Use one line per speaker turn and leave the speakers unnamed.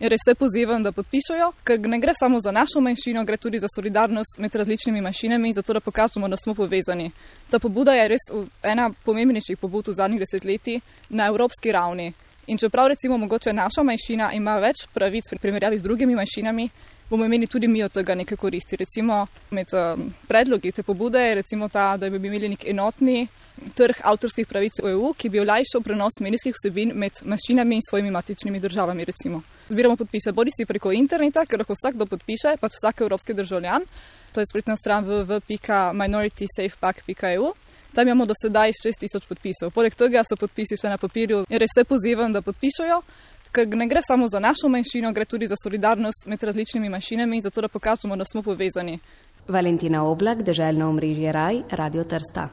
Res se pozivam, da podpišajo, ker ne gre samo za našo manjšino, gre tudi za solidarnost med različnimi manjšinami, zato da pokažemo, da smo povezani. Ta pobuda je res ena pomembnejših pobud v zadnjih desetletjih na evropski ravni. In čeprav recimo mogoče naša manjšina ima več pravic v primerjavi z drugimi manjšinami, bomo imeli tudi mi od tega nekaj koristi. Recimo med um, predlogi te pobude je recimo ta, da bi imeli nek enotni trg avtorskih pravic v EU, ki bi olajšal prenos medijskih vsebin med manjšinami in svojimi matičnimi državami. Recimo. Zbiramo podpise bodi si preko interneta, ker lahko vsakdo podpiše, pač vsak evropski državljan. To je spletna stran www.minoritySafePack.eu. Tam imamo do sedaj 6000 podpisov. Poleg tega so podpisi še na papirju. Res se pozivam, da podpišajo, ker ne gre samo za našo manjšino, gre tudi za solidarnost med različnimi manjšinami, zato da pokažemo, da smo povezani.
Valentina Oblak, deželno omrežje Raj, Radio Trsta.